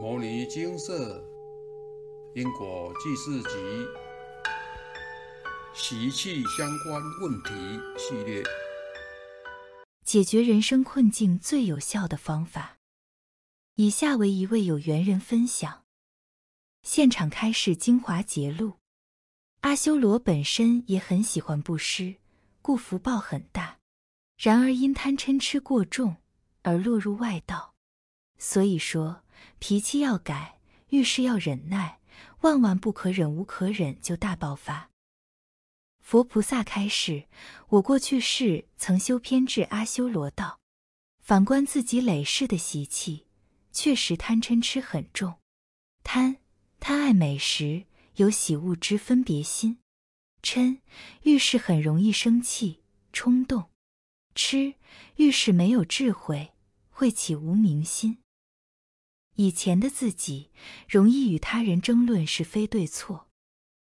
摩尼金色因果记事集习气相关问题系列，解决人生困境最有效的方法。以下为一位有缘人分享：现场开示精华节录。阿修罗本身也很喜欢布施，故福报很大。然而因贪嗔痴过重而落入外道。所以说，脾气要改，遇事要忍耐，万万不可忍无可忍就大爆发。佛菩萨开示：我过去世曾修偏至阿修罗道，反观自己累世的习气，确实贪嗔痴很重。贪，贪爱美食，有喜恶之分别心；嗔，遇事很容易生气、冲动；痴，遇事没有智慧，会起无明心。以前的自己容易与他人争论是非对错，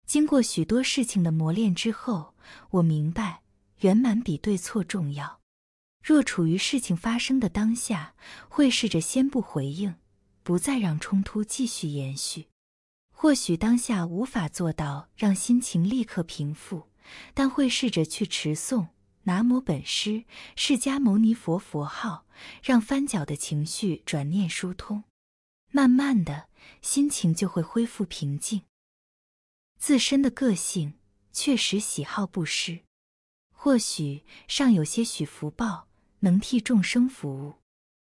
经过许多事情的磨练之后，我明白圆满比对错重要。若处于事情发生的当下，会试着先不回应，不再让冲突继续延续。或许当下无法做到让心情立刻平复，但会试着去持诵南无本师释迦牟尼佛佛号，让翻搅的情绪转念疏通。慢慢的心情就会恢复平静。自身的个性确实喜好布施，或许尚有些许福报能替众生服务，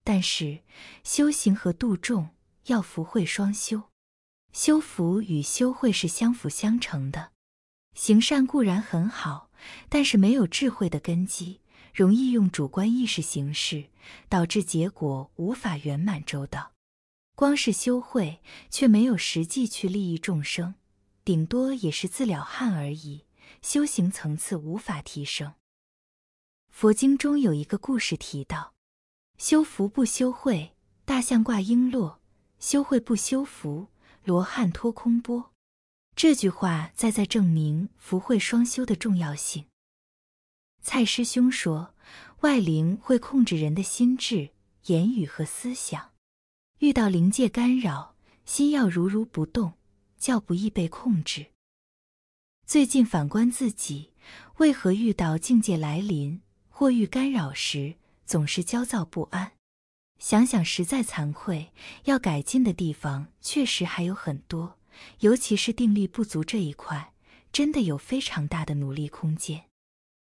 但是修行和度众要福慧双修，修福与修慧是相辅相成的。行善固然很好，但是没有智慧的根基，容易用主观意识行事，导致结果无法圆满周到。光是修慧，却没有实际去利益众生，顶多也是自了汉而已。修行层次无法提升。佛经中有一个故事提到：修福不修慧，大象挂璎珞；修慧不修福，罗汉脱空钵。这句话再在证明福慧双修的重要性。蔡师兄说，外灵会控制人的心智、言语和思想。遇到灵界干扰，心要如如不动，较不易被控制。最近反观自己，为何遇到境界来临或遇干扰时，总是焦躁不安？想想实在惭愧，要改进的地方确实还有很多，尤其是定力不足这一块，真的有非常大的努力空间。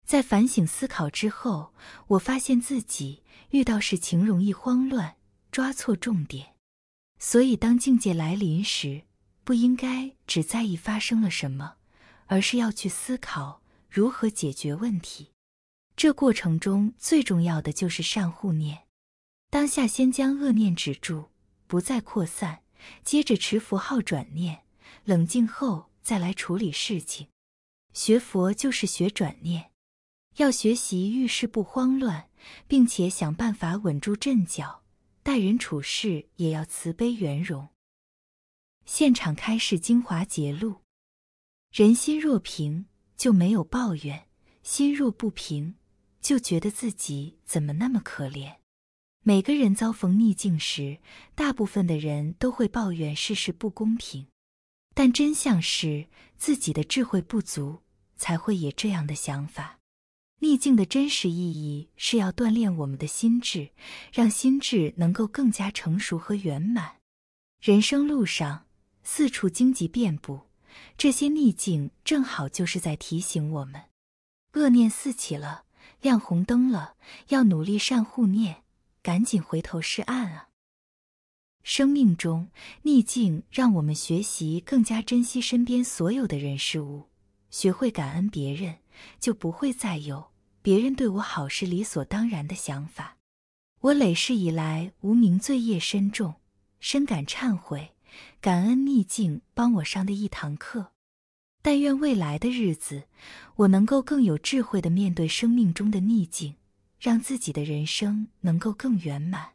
在反省思考之后，我发现自己遇到事情容易慌乱。抓错重点，所以当境界来临时，不应该只在意发生了什么，而是要去思考如何解决问题。这过程中最重要的就是善护念，当下先将恶念止住，不再扩散，接着持佛号转念，冷静后再来处理事情。学佛就是学转念，要学习遇事不慌乱，并且想办法稳住阵脚。待人处事也要慈悲圆融。现场开示精华节录：人心若平，就没有抱怨；心若不平，就觉得自己怎么那么可怜。每个人遭逢逆境时，大部分的人都会抱怨世事不公平，但真相是自己的智慧不足，才会有这样的想法。逆境的真实意义是要锻炼我们的心智，让心智能够更加成熟和圆满。人生路上四处荆棘遍布，这些逆境正好就是在提醒我们：恶念四起了，亮红灯了，要努力善护念，赶紧回头是岸啊！生命中逆境让我们学习更加珍惜身边所有的人事物，学会感恩别人。就不会再有别人对我好是理所当然的想法。我累世以来无名罪业深重，深感忏悔，感恩逆境帮我上的一堂课。但愿未来的日子，我能够更有智慧的面对生命中的逆境，让自己的人生能够更圆满。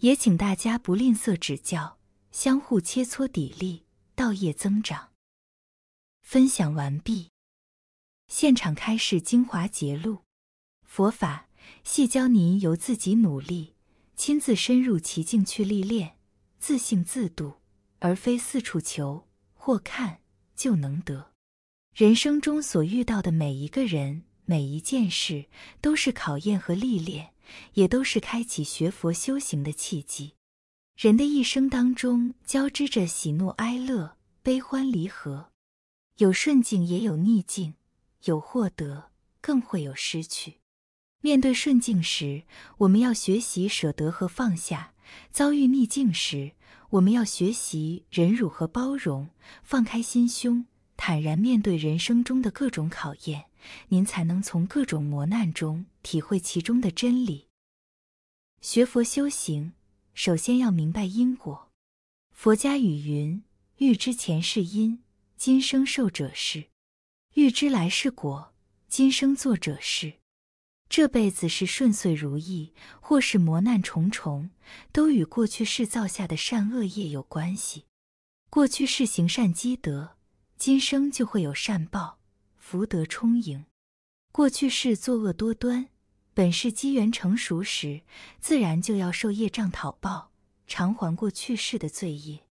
也请大家不吝啬指教，相互切磋砥砺，道业增长。分享完毕。现场开示精华节录，佛法系教您由自己努力，亲自深入其境去历练，自性自度，而非四处求或看就能得。人生中所遇到的每一个人、每一件事，都是考验和历练，也都是开启学佛修行的契机。人的一生当中，交织着喜怒哀乐、悲欢离合，有顺境也有逆境，有获得，更会有失去。面对顺境时，我们要学习舍得和放下；遭遇逆境时，我们要学习忍辱和包容，放开心胸。坦然面对人生中的各种考验，您才能从各种磨难中体会其中的真理。学佛修行，首先要明白因果。佛家语云：“欲知前世因，今生受者是；欲知来世果，今生做者是。”这辈子是顺遂如意，或是磨难重重，都与过去世造下的善恶业有关系。过去世行善积德。今生就会有善报，福德充盈。过去世作恶多端，本是机缘成熟时，自然就要受业障讨报，偿还过去世的罪业。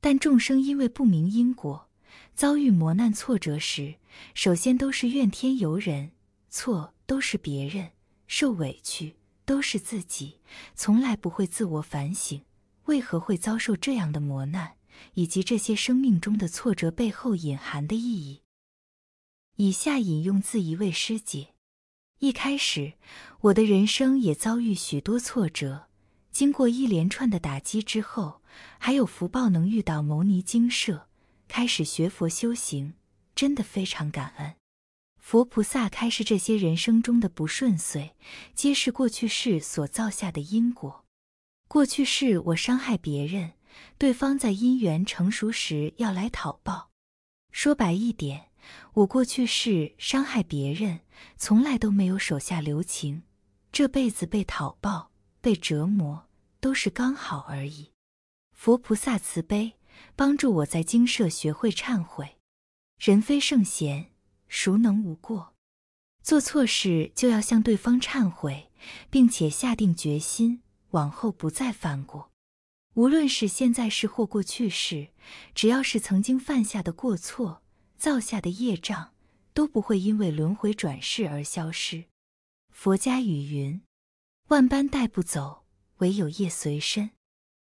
但众生因为不明因果，遭遇磨难挫折时，首先都是怨天尤人，错都是别人，受委屈都是自己，从来不会自我反省，为何会遭受这样的磨难。以及这些生命中的挫折背后隐含的意义。以下引用自一位师姐：一开始，我的人生也遭遇许多挫折，经过一连串的打击之后，还有福报能遇到牟尼精舍，开始学佛修行，真的非常感恩。佛菩萨开示这些人生中的不顺遂，皆是过去世所造下的因果。过去世我伤害别人。对方在因缘成熟时要来讨报。说白一点，我过去是伤害别人，从来都没有手下留情。这辈子被讨报、被折磨，都是刚好而已。佛菩萨慈悲，帮助我在精舍学会忏悔。人非圣贤，孰能无过？做错事就要向对方忏悔，并且下定决心，往后不再犯过。无论是现在事或过去事，只要是曾经犯下的过错、造下的业障，都不会因为轮回转世而消失。佛家语云：“万般带不走，唯有业随身。”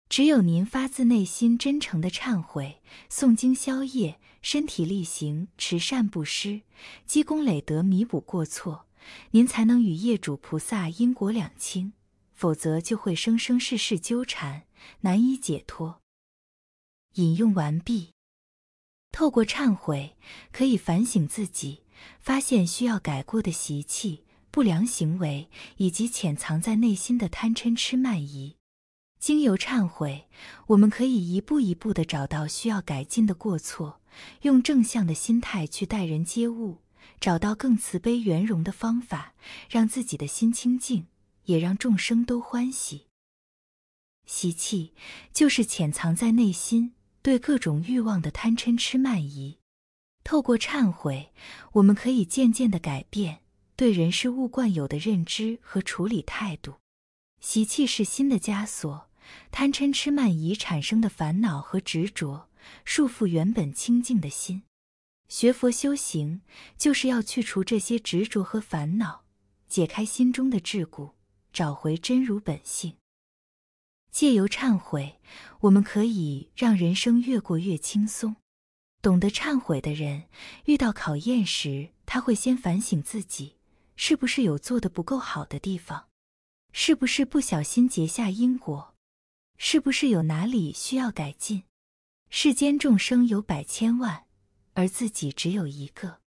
只有您发自内心真诚的忏悔、诵经消业、身体力行持善布施、积功累德弥补过错，您才能与业主菩萨因果两清。否则就会生生世世纠缠，难以解脱。引用完毕。透过忏悔，可以反省自己，发现需要改过的习气、不良行为，以及潜藏在内心的贪嗔痴慢疑。经由忏悔，我们可以一步一步的找到需要改进的过错，用正向的心态去待人接物，找到更慈悲圆融的方法，让自己的心清净。也让众生都欢喜。习气就是潜藏在内心对各种欲望的贪嗔痴慢疑。透过忏悔，我们可以渐渐的改变对人事物惯有的认知和处理态度。习气是心的枷锁，贪嗔痴慢疑产生的烦恼和执着，束缚原本清净的心。学佛修行，就是要去除这些执着和烦恼，解开心中的桎梏。找回真如本性，借由忏悔，我们可以让人生越过越轻松。懂得忏悔的人，遇到考验时，他会先反省自己是不是有做的不够好的地方，是不是不小心结下因果，是不是有哪里需要改进。世间众生有百千万，而自己只有一个。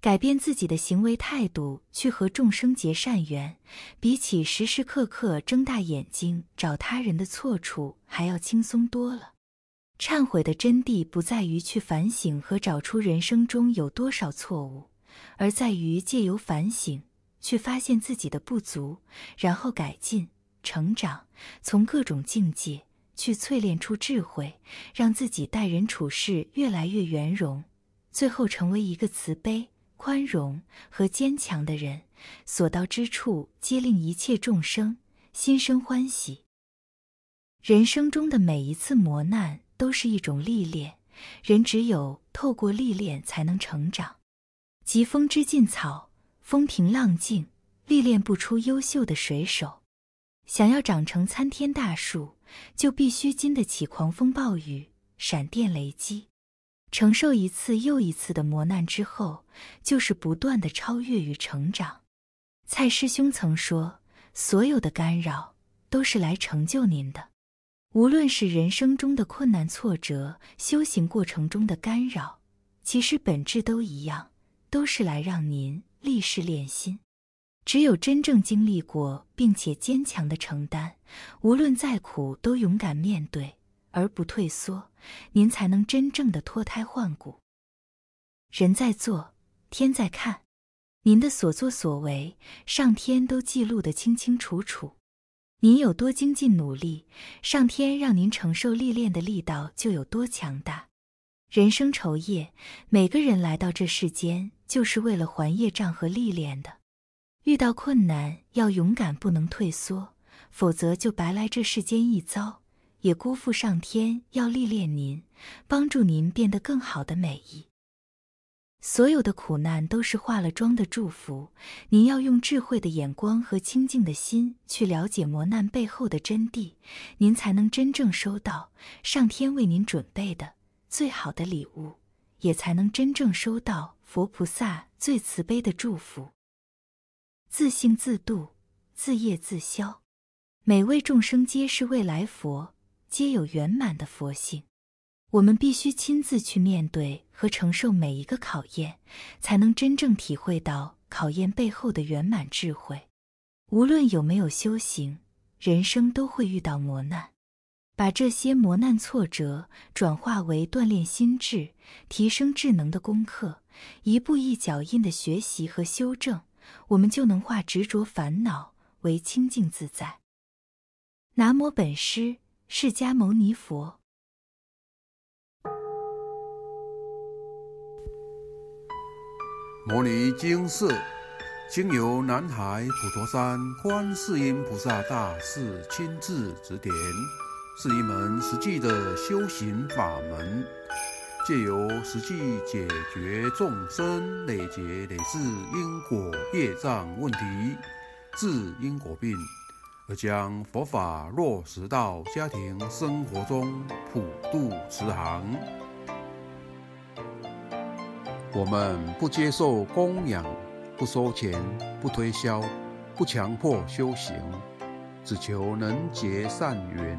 改变自己的行为态度，去和众生结善缘，比起时时刻刻睁大眼睛找他人的错处，还要轻松多了。忏悔的真谛不在于去反省和找出人生中有多少错误，而在于借由反省去发现自己的不足，然后改进、成长，从各种境界去淬炼出智慧，让自己待人处事越来越圆融，最后成为一个慈悲。宽容和坚强的人，所到之处皆令一切众生心生欢喜。人生中的每一次磨难都是一种历练，人只有透过历练才能成长。疾风知劲草，风平浪静，历练不出优秀的水手。想要长成参天大树，就必须经得起狂风暴雨、闪电雷击，承受一次又一次的磨难之后，就是不断的超越与成长。蔡师兄曾说：“所有的干扰都是来成就您的。”无论是人生中的困难挫折，修行过程中的干扰，其实本质都一样，都是来让您历事练心。只有真正经历过，并且坚强的承担，无论再苦都勇敢面对而不退缩，您才能真正的脱胎换骨。人在做，天在看，您的所作所为，上天都记录得清清楚楚。您有多精进努力，上天让您承受历练的力道就有多强大。人生愁业，每个人来到这世间就是为了还业障和历练的。遇到困难要勇敢，不能退缩，否则就白来这世间一遭，也辜负上天要历练您、帮助您变得更好的美意。所有的苦难都是化了妆的祝福，您要用智慧的眼光和清净的心去了解磨难背后的真谛，您才能真正收到上天为您准备的最好的礼物，也才能真正收到佛菩萨最慈悲的祝福。自性自度，自业自消，每位众生皆是未来佛，皆有圆满的佛性。我们必须亲自去面对和承受每一个考验，才能真正体会到考验背后的圆满智慧。无论有没有修行，人生都会遇到磨难，把这些磨难挫折转化为锻炼心智、提升智能的功课，一步一脚印的学习和修正，我们就能化执着烦恼为清净自在。南无本师释迦牟尼佛。摩尼经是，经由南海普陀山观世音菩萨大士亲自指点，是一门实际的修行法门，借由实际解决众生累劫累世因果业障问题，治因果病，而将佛法落实到家庭生活中，普度慈航。我们不接受供养，不收钱，不推销，不强迫修行，只求能结善缘，